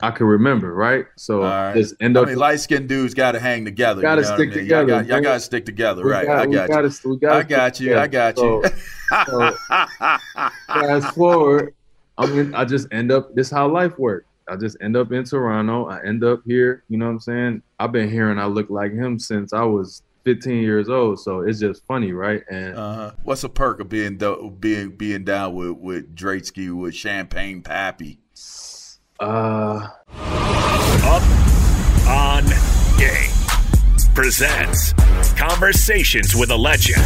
I can remember, right? So right. just end up. I mean, light skinned dudes got to hang together. Got to you know stick I mean? together. Y'all got, y'all got to stick together, We right? got- I got gotta- you. gotta I got you. I got you. So- Fast forward, I mean, I just end up. This how life works. I just end up in Toronto. I end up here. You know what I'm saying? I've been hearing I look like him since I was 15 years old. So it's just funny, right? And uh-huh. What's a perk of being do- being being down with with Dratesky with Champagne Papi? Uh, Up on Game presents Conversations with a Legend.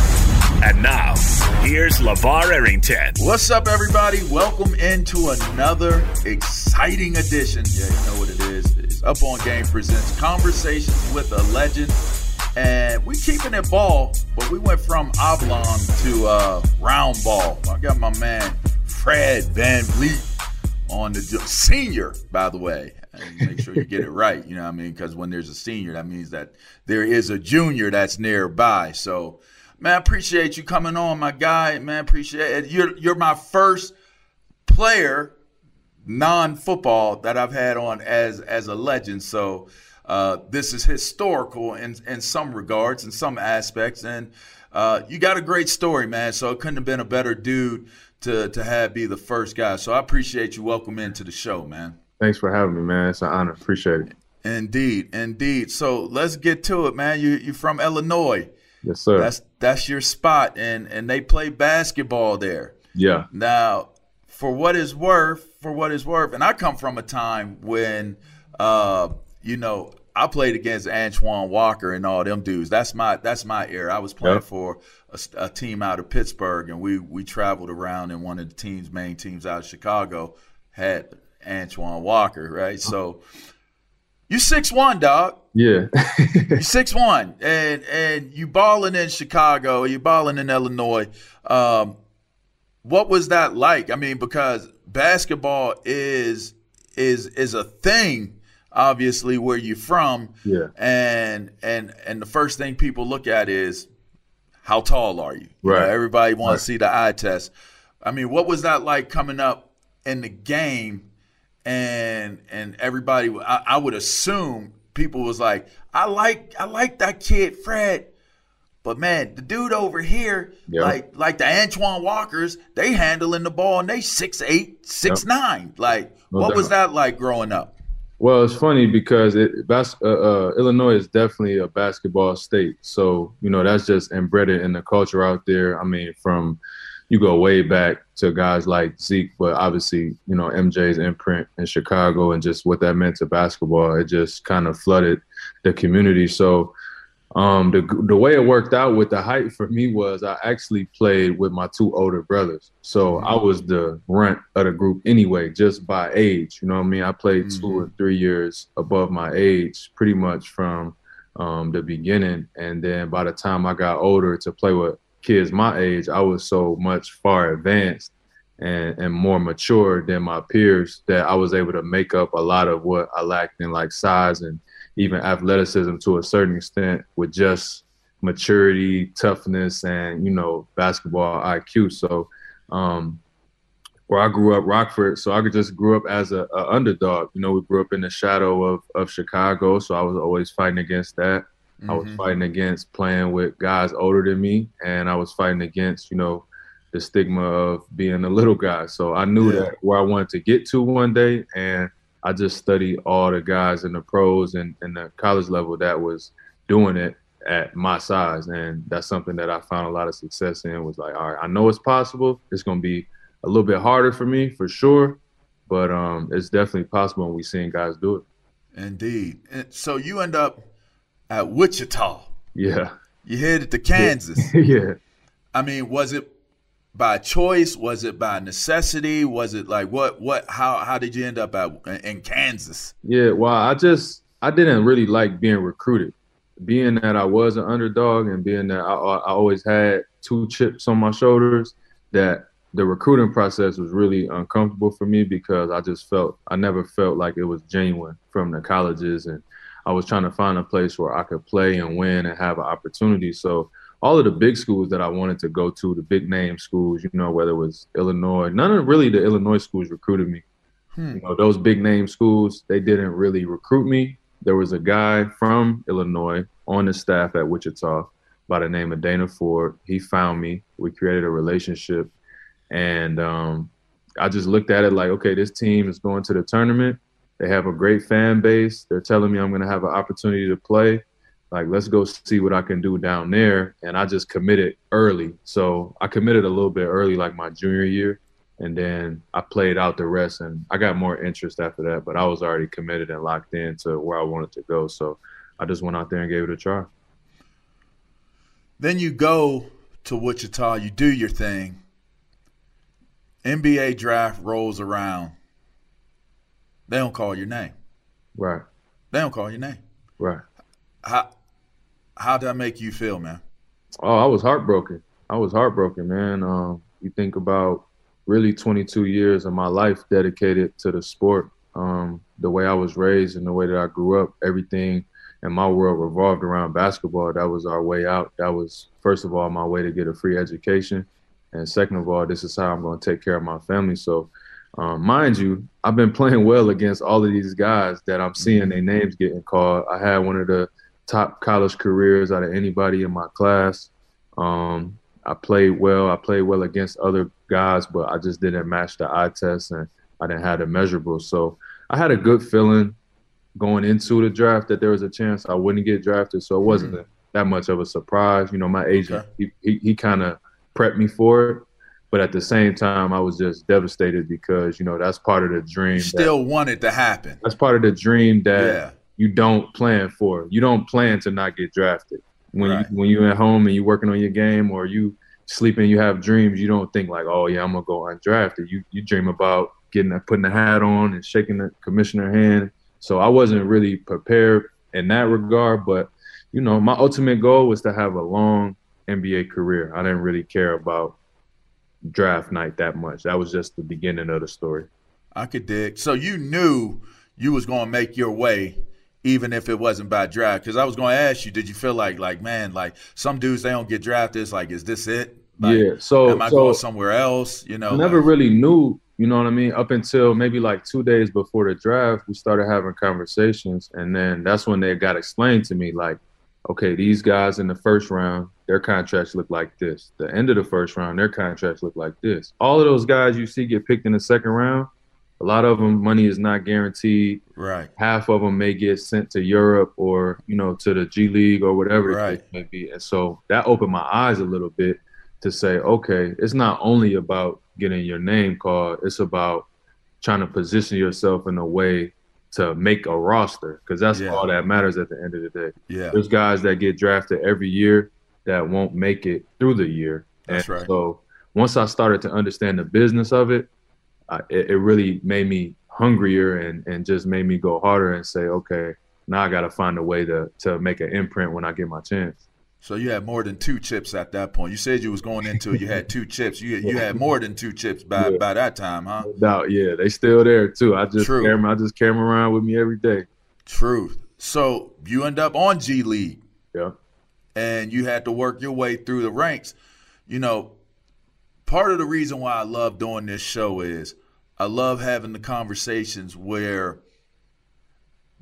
And now, here's LaVar Arrington. What's up, everybody? Welcome into another exciting edition. Yeah, you know what it is. It's Up on Game presents Conversations with a Legend. And we keeping it ball, but we went from oblong to uh, round ball. I got my man Fred VanVleet on the senior, by the way. Make sure you get it right. You know what I mean? Because when there's a senior, that means that there is a junior that's nearby. So, man, I appreciate you coming on, my guy. Man, appreciate it. You're you're my first player, non-football, that I've had on as as a legend. So. Uh, this is historical in, in some regards, in some aspects, and uh, you got a great story, man. So it couldn't have been a better dude to to have be the first guy. So I appreciate you welcome into the show, man. thanks for having me, man. It's an honor. Appreciate it. Indeed, indeed. So let's get to it, man. You you from Illinois? Yes, sir. That's that's your spot, and and they play basketball there. yeah. Now, for what is worth, for what is worth, and I come from a time when, uh, you know, I played against Antoine Walker and all them dudes. That's my that's my era. I was playing Yep. for a, a team out of Pittsburgh, and we we traveled around, and one of the teams, main teams out of Chicago, had Antoine Walker, right? So. You six one, dog. Yeah. You six one, and and you balling in Chicago, you balling in Illinois. Um, what was that like? I mean, because basketball is is is a thing, obviously, where you're from, Yeah. and and and the first thing people look at is how tall are you? You know, Right. everybody wants Right. to see the eye test. I mean, what was that like coming up in the game? and and everybody I, I would assume people was like i like i like that kid fred but man the dude over here Yeah. like like the antoine walkers they handling the ball and they six eight six Yep. nine like No what was that like growing up Well, it's funny because it, bas- uh, uh, Illinois is definitely a basketball state. So, you know, that's just embedded in the culture out there. I mean, from you go way back to guys like Zeke, but obviously, you know, MJ's imprint in Chicago and just what that meant to basketball, it just kind of flooded the community. So, um, the the way it worked out with the height for me was I actually played with my two older brothers, so I was the runt of the group anyway, just by age. You know what I mean? I played two Mhm. or three years above my age, pretty much from um, the beginning, and then by the time I got older to play with kids my age, I was so much far advanced and, and more mature than my peers that I was able to make up a lot of what I lacked in like size and even athleticism to a certain extent with just maturity, toughness, and you know basketball IQ. So um, where I grew up, Rockford, so I could just grew up as a, a, underdog. You know, we grew up in the shadow of of Chicago, so I was always fighting against that. Mm-hmm. I was mm-hmm. fighting against playing with guys older than me, and I was fighting against you know the stigma of being a little guy. So I knew yeah. that where I wanted to get to one day, and I just studied all the guys in the pros and, and the college level that was doing it at my size, and that's something that I found a lot of success in. Was like, all right, I know it's possible. It's going to be a little bit harder for me for sure, but um, it's definitely possible, and we seeing guys do it. Indeed. And so you end up at Wichita. Yeah. You headed to Kansas. yeah. I mean, was it by choice? Was it by necessity? Was it like what? What? How? How did you end up at in Kansas? Yeah. Well, I just I didn't really like being recruited. Being that I was an underdog and being that I, I always had two chips on my shoulders, that the recruiting process was really uncomfortable for me because I just felt I never felt like it was genuine from the colleges and I was trying to find a place where I could play and win and have an opportunity. So all of the big schools that I wanted to go to, the big name schools, you know, whether it was Illinois, none of really the Illinois schools recruited me. Hmm. You know, those big name schools, they didn't really recruit me. There was a guy from Illinois on the staff at Wichita by the name of Dana Ford. He found me. We created a relationship. And um, I just looked at it like, okay, this team is going to the tournament. They have a great fan base. They're telling me I'm going to have an opportunity to play like let's go see what I can do down there. And I just committed early. So I committed a little bit early, like my junior year. And then I played out the rest and I got more interest after that, but I was already committed and locked in to where I wanted to go. So I just went out there and gave it a try. Then you go to Wichita, you do your thing. NBA draft rolls around. They don't call your name. Right. They don't call your name. Right. How how did that make you feel, man? Oh, I was heartbroken. I was heartbroken, man. Um, you think about really 22 years of my life dedicated to the sport. Um, the way I was raised and the way that I grew up, everything in my world revolved around basketball. That was our way out. That was, first of all, my way to get a free education. And second of all, this is how I'm going to take care of my family. So, um, mind you, I've been playing well against all of these guys that I'm seeing their names getting called. I had one of the top college careers out of anybody in my class. Um, I played well. I played well against other guys, but I just didn't match the eye test and I didn't have the measurables. So I had a good feeling going into the draft that there was a chance I wouldn't get drafted. So it wasn't mm-hmm. that much of a surprise. You know, my agent, okay. he, he, he kind of prepped me for it. But at the same time, I was just devastated because, you know, that's part of the dream. You still that, wanted to happen. That's part of the dream that yeah you don't plan for. You don't plan to not get drafted. When right. you when you're at home and you're working on your game or you sleeping, you have dreams. You don't think like, oh yeah, I'm gonna go undrafted. You you dream about getting putting the hat on and shaking the commissioner hand. So I wasn't really prepared in that regard, but you know, my ultimate goal was to have a long NBA career. I didn't really care about draft night that much. That was just the beginning of the story. I could dig. So you knew you was going to make your way even if it wasn't by draft. Because I was going to ask you, did you feel like, like, man, like some dudes they don't get drafted? It's like, is this it? Like, yeah. So am I so going somewhere else? You know, I never like, really knew. You know what I mean? Up until maybe like two days before the draft, we started having conversations, and then that's when they got explained to me, like, okay, these guys in the first round, their contracts look like this. The end of the first round, their contracts look like this. All of those guys you see get picked in the second round, a lot of them money is not guaranteed. Right. Half of them may get sent to Europe or you know to the G League or whatever right. it may be. And so that opened my eyes a little bit to say, okay, it's not only about getting your name called; it's about trying to position yourself in a way to make a roster because that's yeah. all that matters at the end of the day. Yeah. There's guys that get drafted every year that won't make it through the year. That's and right. So once I started to understand the business of it, it, it really made me hungrier and, and just made me go harder and say, okay, now I got to find a way to, to make an imprint when I get my chance. So you had more than two chips at that point. You said you was going into it. You had two chips. You you had more than two chips by Yeah. by that time, huh? No doubt, yeah, they still there too. I just True. carry 'em- I just carry 'em around with me every day. True. So you end up on G League. Yeah. and you had to work your way through the ranks. You know, part of the reason why I love doing this show is I love having the conversations where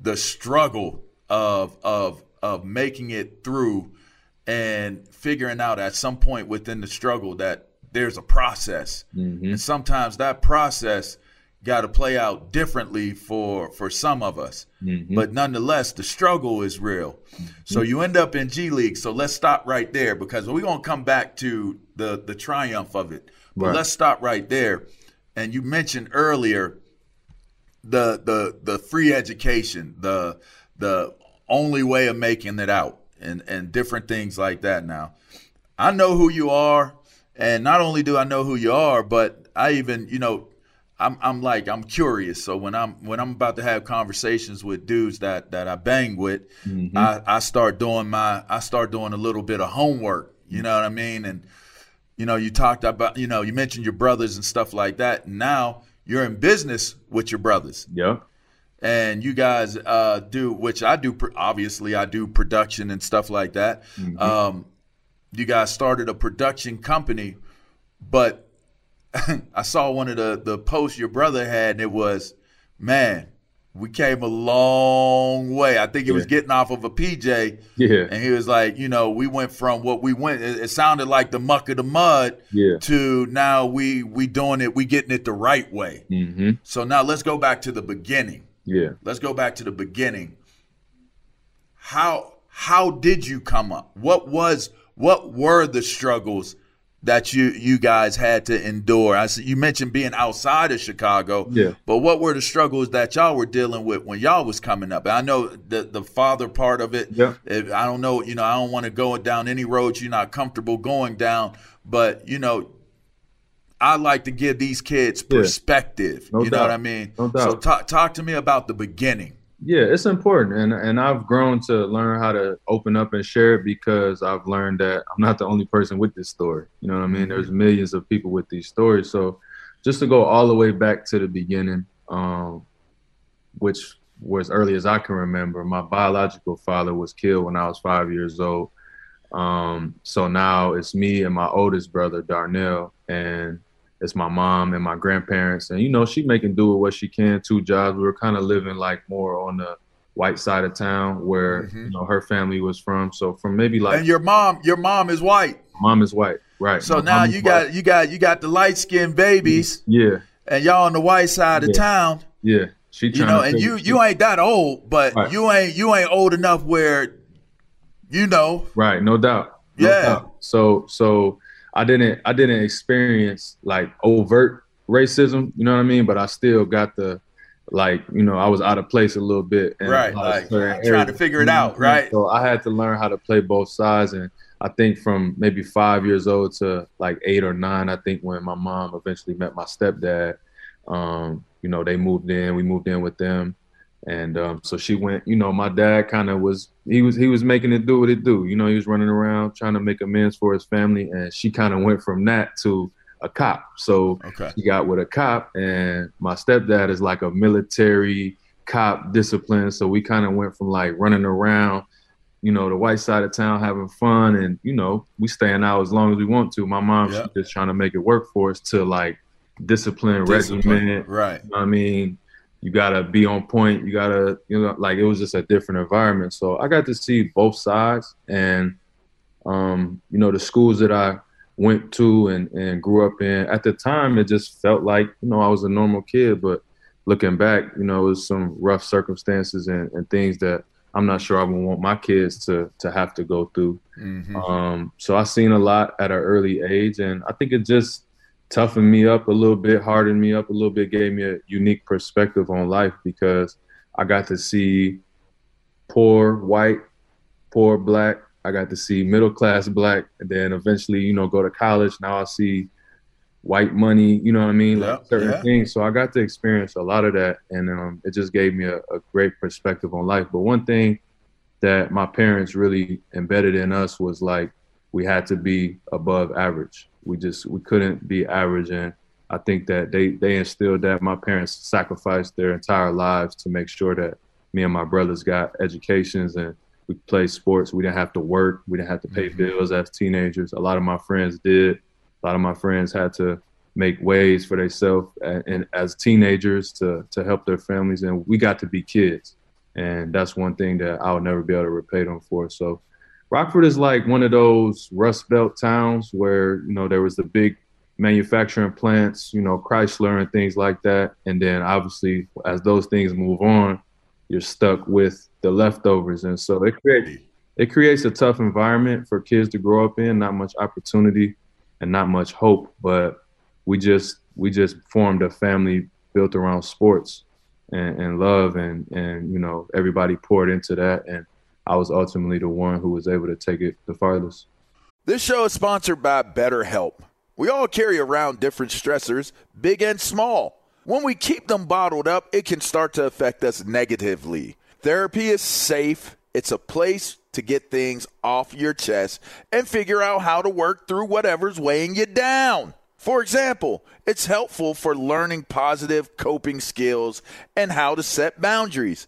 the struggle of of of making it through and figuring out at some point within the struggle that there's a process. Mm-hmm. And sometimes that process got to play out differently for for some of us. Mm-hmm. But nonetheless, the struggle is real. Mm-hmm. So you end up in G League. So let's stop right there because we're gonna come back to the the triumph of it. But Right. let's stop right there. And you mentioned earlier the the the free education, the the only way of making it out, and and different things like that. Now, I know who you are, and not only do I know who you are, but I even you know. I'm, I'm like I'm curious. So when I'm when I'm about to have conversations with dudes that, that I bang with, mm-hmm. I, I start doing my I start doing a little bit of homework. You know what I mean? And you know, you talked about, you know, you mentioned your brothers and stuff like that. Now you're in business with your brothers, Yeah. and you guys uh, do, which I do. Obviously, I do production and stuff like that. Um, you guys started a production company, but I saw one of the the posts your brother had, and it was, man, we came a long way. I think he was getting off of a PJ. Yeah. And he was like, you know, we went from what we went. It, it sounded like the muck of the mud Yeah. to now we we doing it. We getting it the right way. Mm-hmm. So now let's go back to the beginning. Yeah. Let's go back to the beginning. How how did you come up? What was what were the struggles that you you guys had to endure? I see you mentioned being outside of Chicago. Yeah. But what were the struggles that y'all were dealing with when y'all was coming up? I know the the father part of it. Yeah. If- I don't know, you know, I don't want to go down any roads you're not comfortable going down, but you know, I like to give these kids Yeah. perspective. No you know what I mean? No So talk talk to me about the beginning. Yeah, it's important, and and I've grown to learn how to open up and share it because I've learned that I'm not the only person with this story. You know what I mean? There's millions of people with these stories. So, just to go all the way back to the beginning, um, which was early as I can remember, my biological father was killed when I was five years old. Um, so now it's me and my oldest brother Darnell, and it's my mom and my grandparents. And you know, she making do with what she can, two jobs. We were kind of living like more on the white side of town where mm-hmm. you know her family was from. So from maybe like and your mom, your mom is white. mom is white, right? So My now you white. got you got you got the light skinned babies, yeah, and y'all on the white side of town. yeah. She You know, and you you ain't that old, but Right. you ain't you ain't old enough where, you know, Right, no doubt. No Yeah. doubt. So so I didn't I didn't experience like overt racism, you know what I mean? But I still got the like, you know, I was out of place a little bit. in Right, a lot of like, trying to figure it out, right? So I had to learn how to play both sides and I think from maybe five years old to like eight or nine, I think when my mom eventually met my stepdad, um, you know, they moved in, we moved in with them. And um, so she went, you know, my dad kind of was he was he was making it do what it do. You know, he was running around trying to make amends for his family and she kind of went from that to a cop. So Okay. she got with a cop and my stepdad is like a military cop discipline. So we kind of went from like running around, you know, the white side of town having fun and, you know, we staying out as long as we want to. My mom, she's just trying to make it work for us to like discipline, Discipline, regiment. right? You know what I mean, you gotta be on point. You gotta, you know, like it was just a different environment. So I got to see both sides, and um, you know, the schools that I went to and and grew up in. At the time, it just felt like you know I was a normal kid, but looking back, you know, it was some rough circumstances and, and things that I'm not sure I would want my kids to to have to go through. Mhm. Um, so I seen a lot at an early age, and I think it just toughened me up a little bit, hardened me up a little bit, gave me a unique perspective on life because I got to see poor white, poor black. I got to see middle class black, and then eventually, you know, go to college. Now I see white money. You know what I mean? Yeah, like certain yeah. things. So I got to experience a lot of that, and um, it just gave me a, a great perspective on life. But one thing that my parents really embedded in us was like we had to be above average. We just we couldn't be average, and I think that they they instilled that. My parents sacrificed their entire lives to make sure that me and my brothers got educations and we played sports. We didn't have to work. We didn't have to pay mm-hmm. bills as teenagers. A lot of my friends did. A lot of my friends had to make ways for themselves and, and as teenagers to to help their families, and we got to be kids. And that's one thing that I'll never be able to repay them for. So Rockford is like one of those Rust Belt towns where, you know, there was the big manufacturing plants, you know, Chrysler and things like that. And then obviously as those things move on, you're stuck with the leftovers. And so it creates it creates a tough environment for kids to grow up in, not much opportunity and not much hope. But we just we just formed a family built around sports and, and love and and you know, everybody poured into that and I was ultimately the one who was able to take it the farthest. This show is sponsored by BetterHelp. We all carry around different stressors, big and small. When we keep them bottled up, it can start to affect us negatively. Therapy is safe, it's a place to get things off your chest and figure out how to work through whatever's weighing you down. For example, it's helpful for learning positive coping skills and how to set boundaries.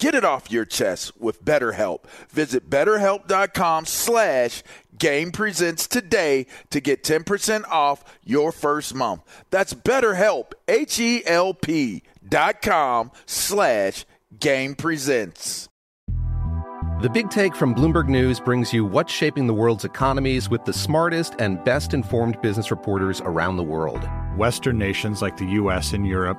Get it off your chest with BetterHelp. Visit betterhelp.com slash game presents today to get 10% off your first month. That's betterhelp, H-E-L-P dot com slash game presents. The Big Take from Bloomberg News brings you what's shaping the world's economies with the smartest and best informed business reporters around the world. Western nations like the U.S. and Europe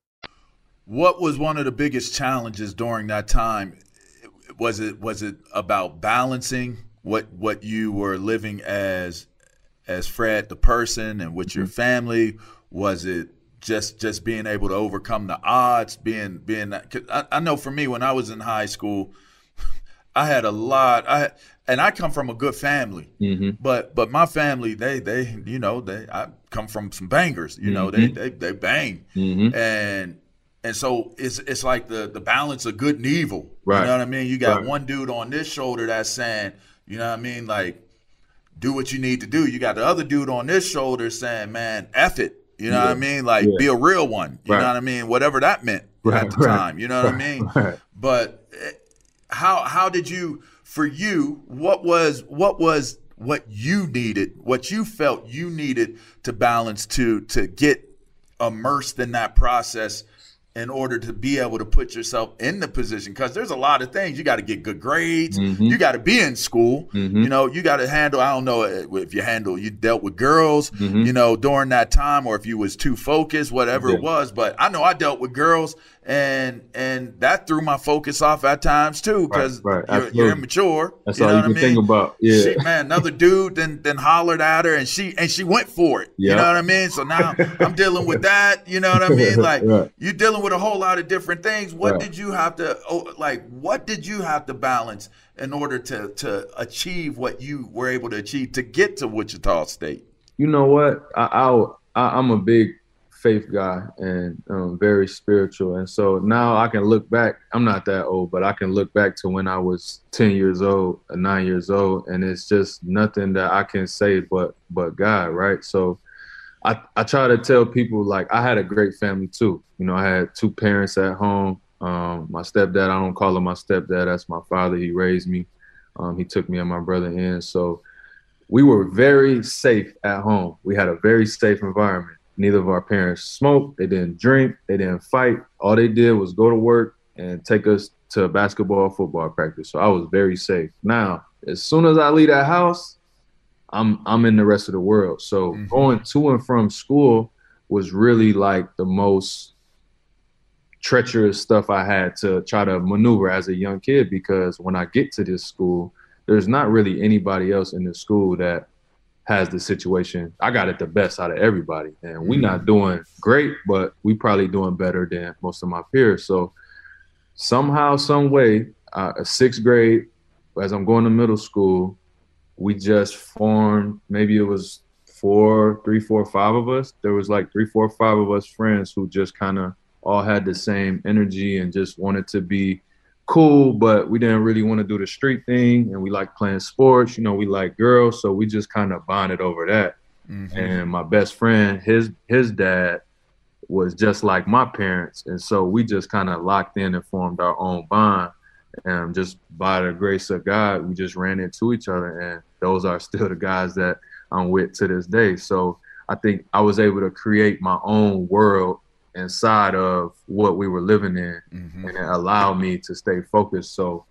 What was one of the biggest challenges during that time? Was it was it about balancing what what you were living as as Fred the person and with your mm-hmm. family? Was it just just being able to overcome the odds? Being being I, I know for me when I was in high school, I had a lot. I and I come from a good family, mm-hmm. but but my family they they you know they I come from some bangers. You know mm-hmm. they they they bang, mm-hmm. and and so it's it's like the the balance of good and evil. Right. You know what I mean? You got right. one dude on this shoulder that's saying, you know what I mean, like, do what you need to do. You got the other dude on this shoulder saying, man, F it. You know yeah. what I mean? Like yeah. be a real one. You right. know what I mean? Whatever that meant right. at the time. You know what I mean? But eh, how how did you for you what was what was what you needed what you felt you needed to balance to to get immersed in that process in order to be able to put yourself in the position because there's a lot of things. You got to get good grades. Mm-hmm. you got to be in school. You know you got to handle i don't know if you handle you dealt with girls you know during that time or if you was too focused whatever it Mm-hmm. Was but i know i dealt with girls and and that threw my focus off at times too because right, you're, you're immature That's you all you what can I mean? think about. Yeah. She- man another dude then then hollered at her and she and she went for it you know what i mean so now i'm dealing with that you know what i mean like Right. you're dealing with a whole lot of different things. What Right. did you have to oh, like? What did you have to balance in order to to achieve what you were able to achieve to get to Wichita State? you know what? I, I, I I'm a big faith guy and um, very spiritual, and so now I can look back. I'm not that old, but I can look back to when I was 10 years old, nine years old, and it's just nothing that I can say but but God, right? So. I, I try to tell people like I had a great family too. You know, I had two parents at home. Um, my stepdad, I don't call him my stepdad. That's my father. He raised me. Um, he took me and my brother in. So we were very safe at home. We had a very safe environment. Neither of our parents smoked. They didn't drink. They didn't fight. All they did was go to work and take us to basketball, football practice. So I was very safe. Now, as soon as I leave that house, I'm I'm in the rest of the world. So mm-hmm. going to and from school was really like the most treacherous stuff I had to try to maneuver as a young kid because when I get to this school, there's not really anybody else in the school that has the situation. I got it the best out of everybody, and we're not doing great, but we probably doing better than most of my peers. So somehow, some way, uh, a sixth grade, as I'm going to middle school, we just formed. Maybe it was four, three, four, five of us. There was like three, four, five of us friends who just kind of all had the same energy and just wanted to be cool, but we didn't really want to do the street thing. And we like playing sports. You know, we like girls, so we just kind of bonded over that. Mm-hmm. And my best friend, his his dad was just like my parents, and so we just kind of locked in and formed our own bond. And just by the grace of God, we just ran into each other, and those are still the guys that I'm with to this day. So I think I was able to create my own world inside of what we were living in, mm-hmm. and it allowed me to stay focused. So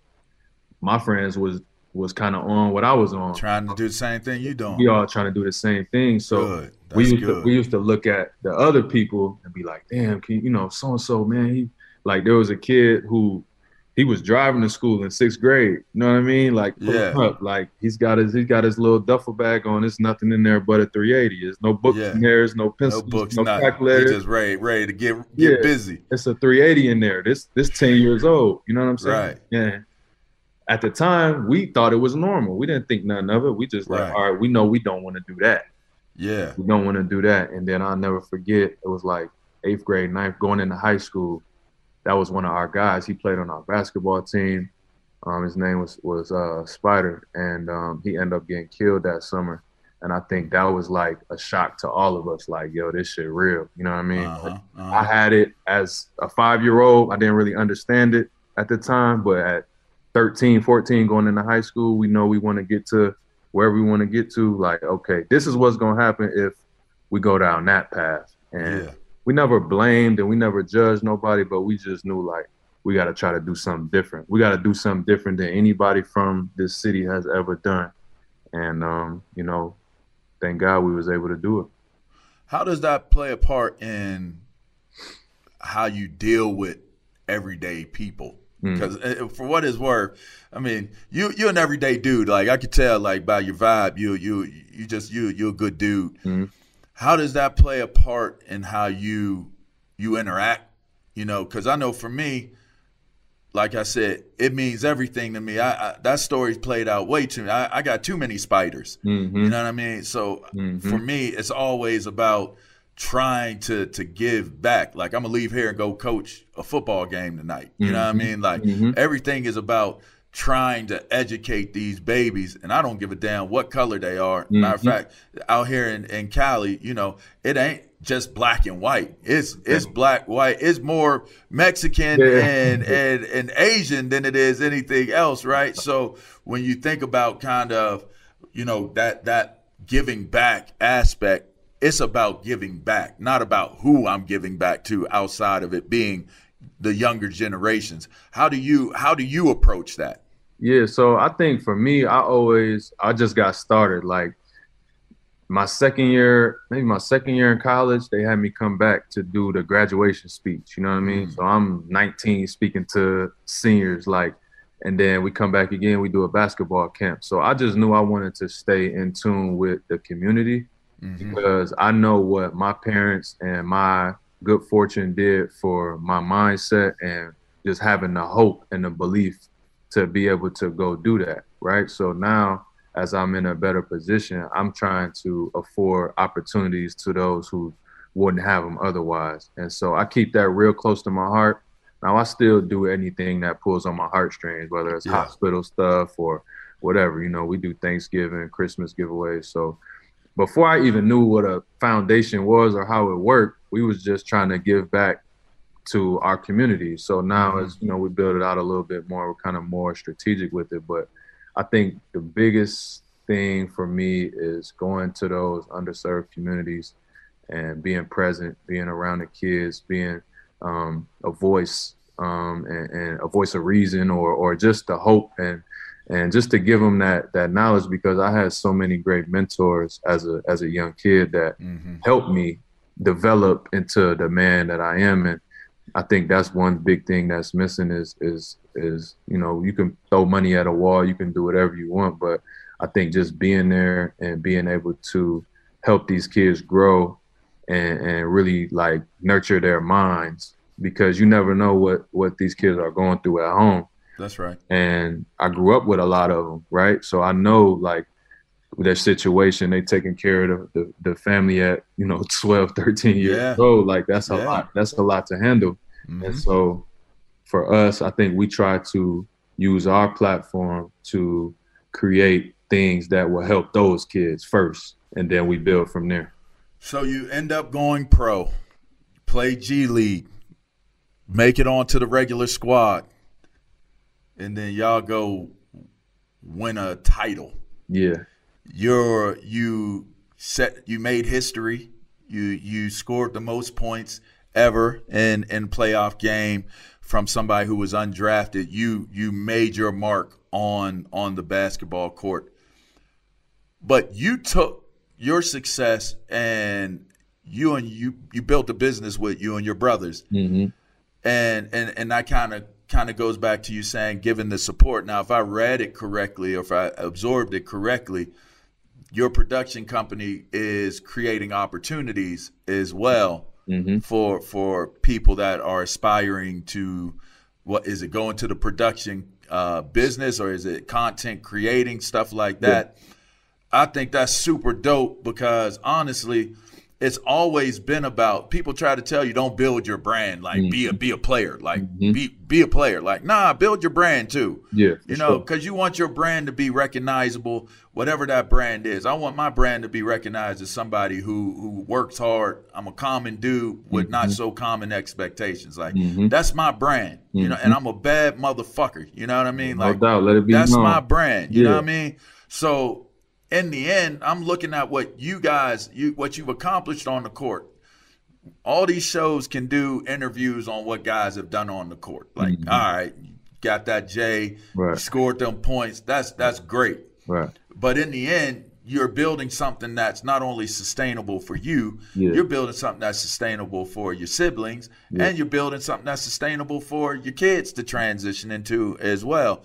my friends was was kind of on what I was on. Trying to do the same thing you doing. We all trying to do the same thing. So we used to we used to look at the other people and be like, damn, can you, you know, so and so, man, he like there was a kid who he was driving to school in sixth grade. You know what I mean? Like Yeah. up, like he's got his he's got his little duffel bag on. There's nothing in there but a 380. There's no books Yeah. in there. There's no pencils. No books, no nothing. calculator. He just ready, ready to get get Yeah. busy. It's a 380 in there. This this 10 years old. You know what I'm saying? Right. Yeah. At the time, we thought it was normal. We didn't think nothing of it. We just like, all right, we know we don't want to do that. Yeah. We don't want to do that. And then I'll never forget, it was like eighth grade, ninth, going into high school. That was one of our guys. He played on our basketball team. Um, his name was was uh, Spider, and um, he ended up getting killed that summer. And I think that was like a shock to all of us. Like, yo, this shit real. You know what I mean? Uh-huh, I had it as a five year old. I didn't really understand it at the time, but at 13, 14, going into high school, we know we want to get to wherever we want to get to. Like, okay, this is what's going to happen if we go down that path. And Yeah. We never blamed and we never judged nobody, but we just knew like we got to try to do something different. We got to do something different than anybody from this city has ever done. And, um, you know, thank God we was able to do it. How does that play a part in how you deal with everyday people? Mm. Because for what it's worth, I mean, you you're an everyday dude. Like I could tell, like by your vibe, you you you just you you're a good dude. Mm. How does that play a part in how you you interact? You know, because I know for me, like I said, it means everything to me. I, I that story's played out way too. I, I got too many spiders. Mhm. You know what I mean? So Mhm. for me, it's always about trying to to give back. Like I'm gonna leave here and go coach a football game tonight. You know what I Mhm. mean? Like Mhm. everything is about trying to educate these babies, and I don't give a damn what color they are. Matter of Mhm. fact, out here in, in Cali, you know, it ain't just black and white. It's it's black white. It's more Mexican yeah. and, and and Asian than it is anything else, right? So when you think about kind of you know that that giving back aspect, it's about giving back, not about who I'm giving back to outside of it being the younger generations. How do you how do you approach that? Yeah, so I think for me, I always I just got started like my second year, maybe my second year in college, they had me come back to do the graduation speech. You know what I mean? Mm. So I'm 19 speaking to seniors, like, and then we come back again, we do a basketball camp. So I just knew I wanted to stay in tune with the community mm-hmm. because I know what my parents and my good fortune did for my mindset and just having the hope and the belief to be able to go do that. Right. So now, as I'm in a better position, I'm trying to afford opportunities to those who wouldn't have them otherwise. And so I keep that real close to my heart. Now I still do anything that pulls on my heartstrings, whether it's yeah. hospital stuff or whatever. You know, we do Thanksgiving, Christmas giveaways. So before I even knew what a foundation was or how it worked, we was just trying to give back to our community. So now mm-hmm. as you know, we build it out a little bit more, we're kind of more strategic with it. But I think the biggest thing for me is going to those underserved communities and being present, being around the kids, being um, a voice um, and, and, a voice of reason, or or just the hope and and just to give them that that knowledge because I had so many great mentors as a as a young kid that mm-hmm. helped me develop into the man that I am and I think that's one big thing that's missing is is is you know you can throw money at a wall, you can do whatever you want, but I think just being there and being able to help these kids grow and, and really like nurture their minds because you never know what what these kids are going through at home. That's right. And I grew up with a lot of them, right? So I know like their situation, they taking care of the, the, the, family at, you know, 12, 13 years yeah. old. Like that's a yeah. lot. That's a lot to handle. Mm-hmm. And so for us, I think we try to use our platform to create things that will help those kids first. And then we build from there. So you end up going pro, play G League, make it onto the regular squad, and then y'all go win a title. Yeah you're you set you made history. You you scored the most points ever in in playoff game from somebody who was undrafted. You you made your mark on on the basketball court. But you took your success and you and you you built a business with you and your brothers. Mm-hmm. And and and that kind of kind of goes back to you saying given the support. Now, if I read it correctly or if I absorbed it correctly, your production company is creating opportunities as well mm-hmm. for for people that are aspiring to what is it going to the production uh, business or is it content creating stuff like that yeah. i think that's super dope because honestly it's always been about people try to tell you don't build your brand like mm-hmm. be a be a player like mm-hmm. be be a player like nah build your brand too yeah you know because sure. you want your brand to be recognizable whatever that brand is i want my brand to be recognized as somebody who who works hard i'm a common dude with mm-hmm. not so common expectations like mm-hmm. that's my brand you know and mm-hmm. i'm a bad motherfucker you know what i mean like no doubt. Let it be that's known. my brand you yeah. know what i mean so in the end, I'm looking at what you guys, you what you've accomplished on the court. All these shows can do interviews on what guys have done on the court. Like, mm-hmm. all right, got that J, right. scored them points. That's that's great. Right. But in the end, you're building something that's not only sustainable for you, yeah. you're building something that's sustainable for your siblings, yeah. and you're building something that's sustainable for your kids to transition into as well.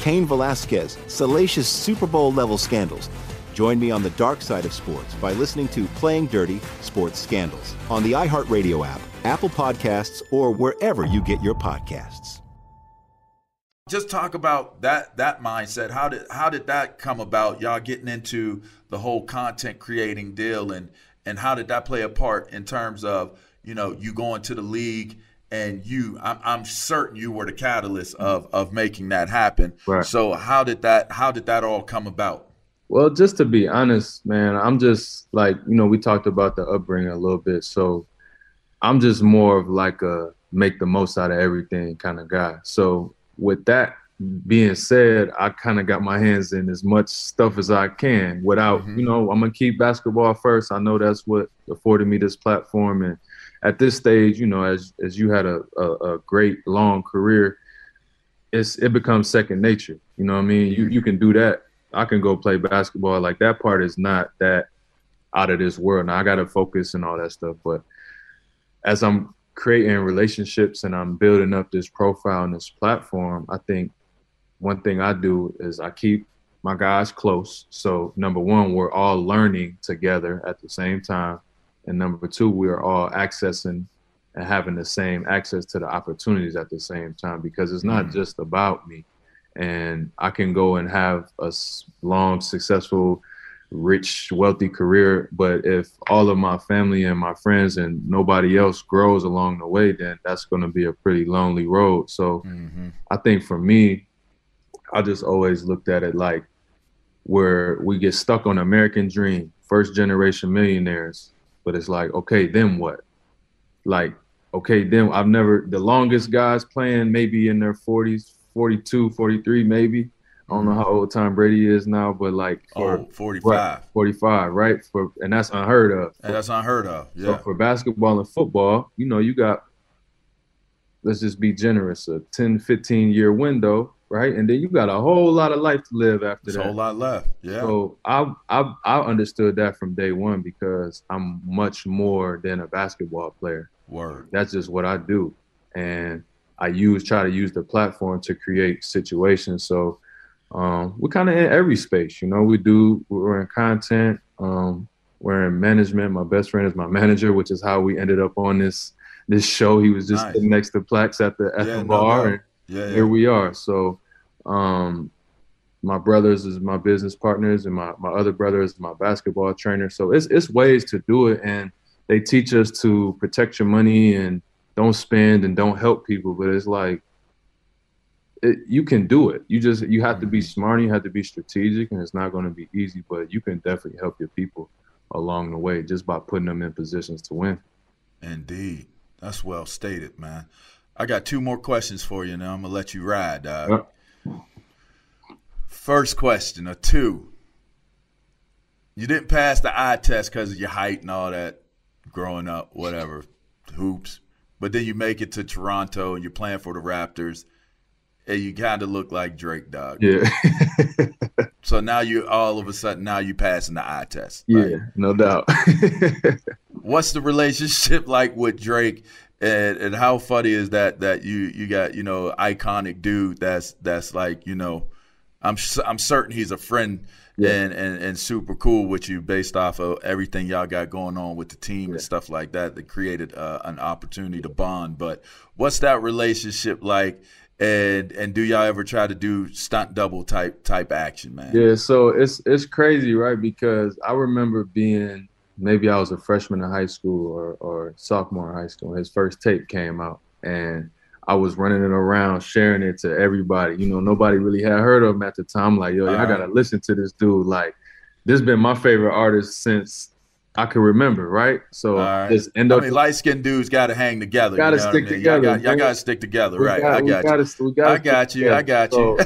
Cain Velasquez, salacious Super Bowl level scandals. Join me on the dark side of sports by listening to Playing Dirty Sports Scandals on the iHeartRadio app, Apple Podcasts, or wherever you get your podcasts. Just talk about that that mindset. How did how did that come about? Y'all getting into the whole content creating deal and and how did that play a part in terms of you know you going to the league and you I'm, I'm certain you were the catalyst of of making that happen. Right. So how did that how did that all come about? Well, just to be honest, man, I'm just like, you know, we talked about the upbringing a little bit. So I'm just more of like a make the most out of everything kind of guy. So with that being said, I kind of got my hands in as much stuff as I can without, Mm-hmm. you know, I'm gonna keep basketball first. I know that's what afforded me this platform. And at this stage, you know, as as you had a, a, a great long career, it's it becomes second nature. You know what I mean? You you can do that. I can go play basketball. Like that part is not that out of this world. Now I gotta focus and all that stuff. But as I'm creating relationships and I'm building up this profile and this platform, I think one thing I do is I keep my guys close. So number one, we're all learning together at the same time. And number two, we are all accessing and having the same access to the opportunities at the same time because it's not Mhm. just about me. And I can go and have a long, successful, rich, wealthy career. But if all of my family and my friends and nobody else grows along the way, then that's going to be a pretty lonely road. So I think for me, I just always looked at it like where we get stuck on American dream, first generation millionaires, but it's like, okay, then what? Like, okay, then I've never, the longest guys playing maybe in their 40s, 42, 43, maybe. I don't know mm-hmm. how old Tom Brady is now, but like, oh, for, Oh, 45. right, 45, right? For, and that's unheard of. And that's unheard of. So Yeah. for basketball and football, you know, you got, let's just be generous, a 10, 15 year window, right? And then you got a whole lot of life to live after There's a that. whole lot left. Yeah. So I, I I understood that from day one because I'm much more than a basketball player. Word. That's just what I do, and I use try to use the platform to create situations. So um, we're kind of in every space, you know. We do we're in content, um, we're in management. My best friend is my manager, which is how we ended up on this this show. He was just Nice. sitting next to Plex at the at Yeah, the no bar, doubt. and Yeah, here we are. So um, my brothers is my business partners, and my, my other brother is my basketball trainer. So it's it's ways to do it, and they teach us to protect your money and don't spend and don't help people. But it's like it, you can do it. You just you have to be smart. You have to be strategic, and it's not going to be easy. But you can definitely help your people along the way just by putting them in positions to win. Indeed. That's well stated, man. I got two more questions for you, now I'm gonna let you ride, dog. Yep. First question, a two. You didn't pass the eye test because of your height and all that growing up, whatever, hoops. But then you make it to Toronto and you're playing for the Raptors, and you kind of look like Drake, dog. Yeah. so now you all of a sudden now you're passing the eye test. Yeah, no doubt. What's the relationship like with Drake? And, and how funny is that that you you got you know iconic dude that's that's like you know I'm I'm certain he's a friend yeah. and, and and super cool with you based off of everything y'all got going on with the team yeah. and stuff like that that created uh, an opportunity to bond. But what's that relationship like? and and do y'all ever try to do stunt double type type action, man? Yeah, so it's it's crazy, right? Because I remember being maybe I was a freshman in high school or or sophomore in high school. His first tape came out, and I was running it around, sharing it to everybody. You know, nobody really had heard of him at the time. Like, yo, uh, I gotta listen to this dude. Like, this been my favorite artist since I can remember, right? So right. just end up. I mean, light skinned dudes got to hang together. Got to stick I mean? together. Y'all got, got to stick together, right? Got, I got you. Gotta, we gotta I got you. Together. I got you.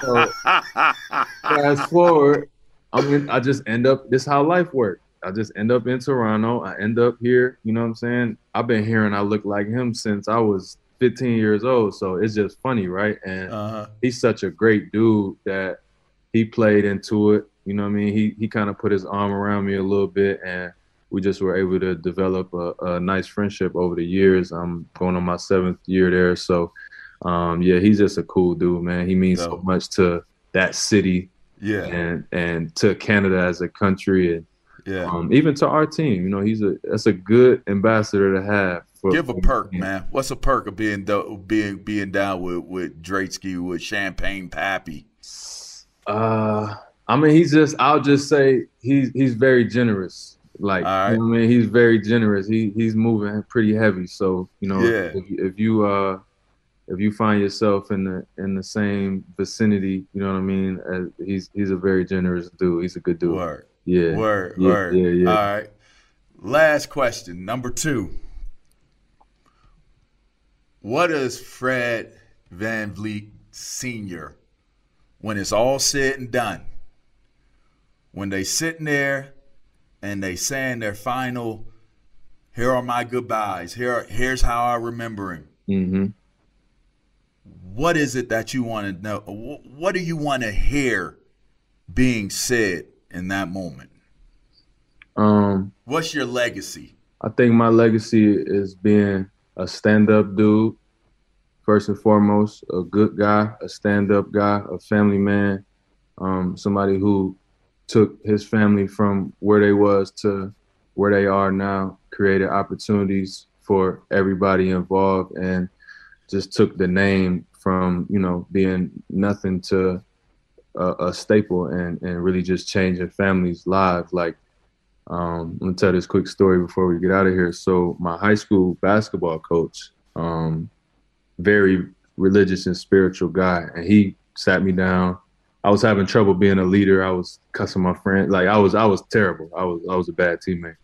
So, so fast forward, I mean, I just end up. This how life works. I just end up in Toronto. I end up here. You know what I'm saying? I've been hearing I look like him since I was 15 years old. So it's just funny, right? And uh-huh. he's such a great dude that he played into it you know what I mean? He he kind of put his arm around me a little bit, and we just were able to develop a, a nice friendship over the years. I'm going on my seventh year there, so um, yeah, he's just a cool dude, man. He means so much to that city, yeah, and and to Canada as a country, and yeah, um, even to our team. You know, he's a that's a good ambassador to have. For, Give a perk, man. What's a perk of being being being down with with Drakesky with Champagne Papi? Uh, I mean, he's just. I'll just say he's he's very generous. Like right. you know I mean, he's very generous. He he's moving pretty heavy. So you know, yeah. if, if you uh if you find yourself in the in the same vicinity, you know what I mean. As he's he's a very generous dude. He's a good dude. Word. Yeah. Word. Yeah, word. Yeah. Yeah. All right. Last question, number two. What does Fred VanVleet Sr. when it's all said and done? when they sitting there and they saying their final, here are my goodbyes. Here, here's how I remember him. Mm-hmm. What is it that you want to know? What do you want to hear being said in that moment? Um, What's your legacy? I think my legacy is being a stand-up dude, first and foremost, a good guy, a stand-up guy, a family man, um, somebody who took his family from where they was to where they are now, created opportunities for everybody involved, and just took the name from you know being nothing to a, a staple and and really just changing families' lives. Like, um, let me tell this quick story before we get out of here. So my high school basketball coach, um, very religious and spiritual guy, and he sat me down I was having trouble being a leader. I was cussing my friend. Like I was, I was terrible. I was, I was a bad teammate.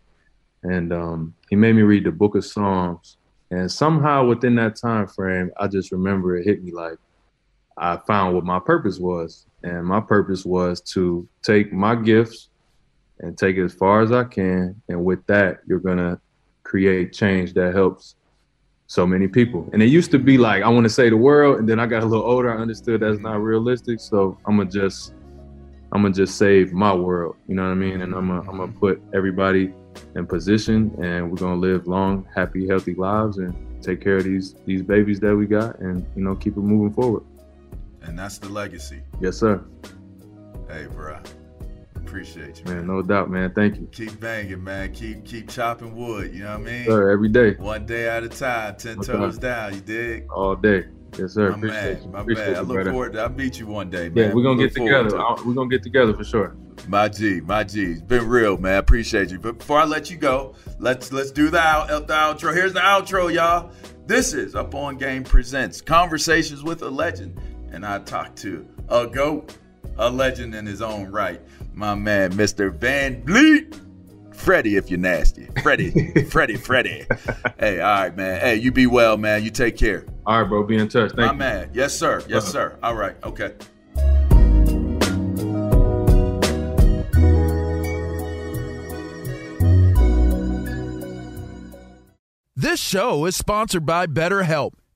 And um, he made me read the Book of Psalms. And somehow within that time frame, I just remember it hit me like I found what my purpose was. And my purpose was to take my gifts and take it as far as I can. And with that, you're gonna create change that helps so many people. And it used to be like I want to say the world, and then I got a little older. I understood that's not mm-hmm. realistic. So I'm gonna just I'm gonna just save my world. You know what I mean? And I'm gonna mm-hmm. I'm gonna put everybody in position, and we're gonna live long, happy, healthy lives, and take care of these these babies that we got, and you know keep it moving forward. And that's the legacy. Yes, sir. Hey, bro. Appreciate you, man. man. No doubt, man. Thank you. Keep banging, man. Keep keep chopping wood. You know what I mean? Sir, every day. One day at a time. Ten no toes down. You dig? All day. Yes, sir. My Appreciate man, you. my Appreciate man. You, I look brother. forward to. I'll meet you one day, man. Yeah, we're gonna get together. to We're gonna get together for sure. My G, my G. It's been real, man. Appreciate you. But before I let you go, let's let's do the, out, the outro. Here's the outro, y'all. This is Up on Game Presents Conversations with a Legend. And I talked to a GOAT, a legend in his own right my man, Mr. VanVleet Freddie if you're nasty. Freddie, Freddie, Freddie. Hey, all right, man. Hey, you be well, man. You take care. All right, bro. Be in touch. Thank My you. man. Yes, sir. Yes, Uh-huh. sir. All right. Okay. This show is sponsored by BetterHelp.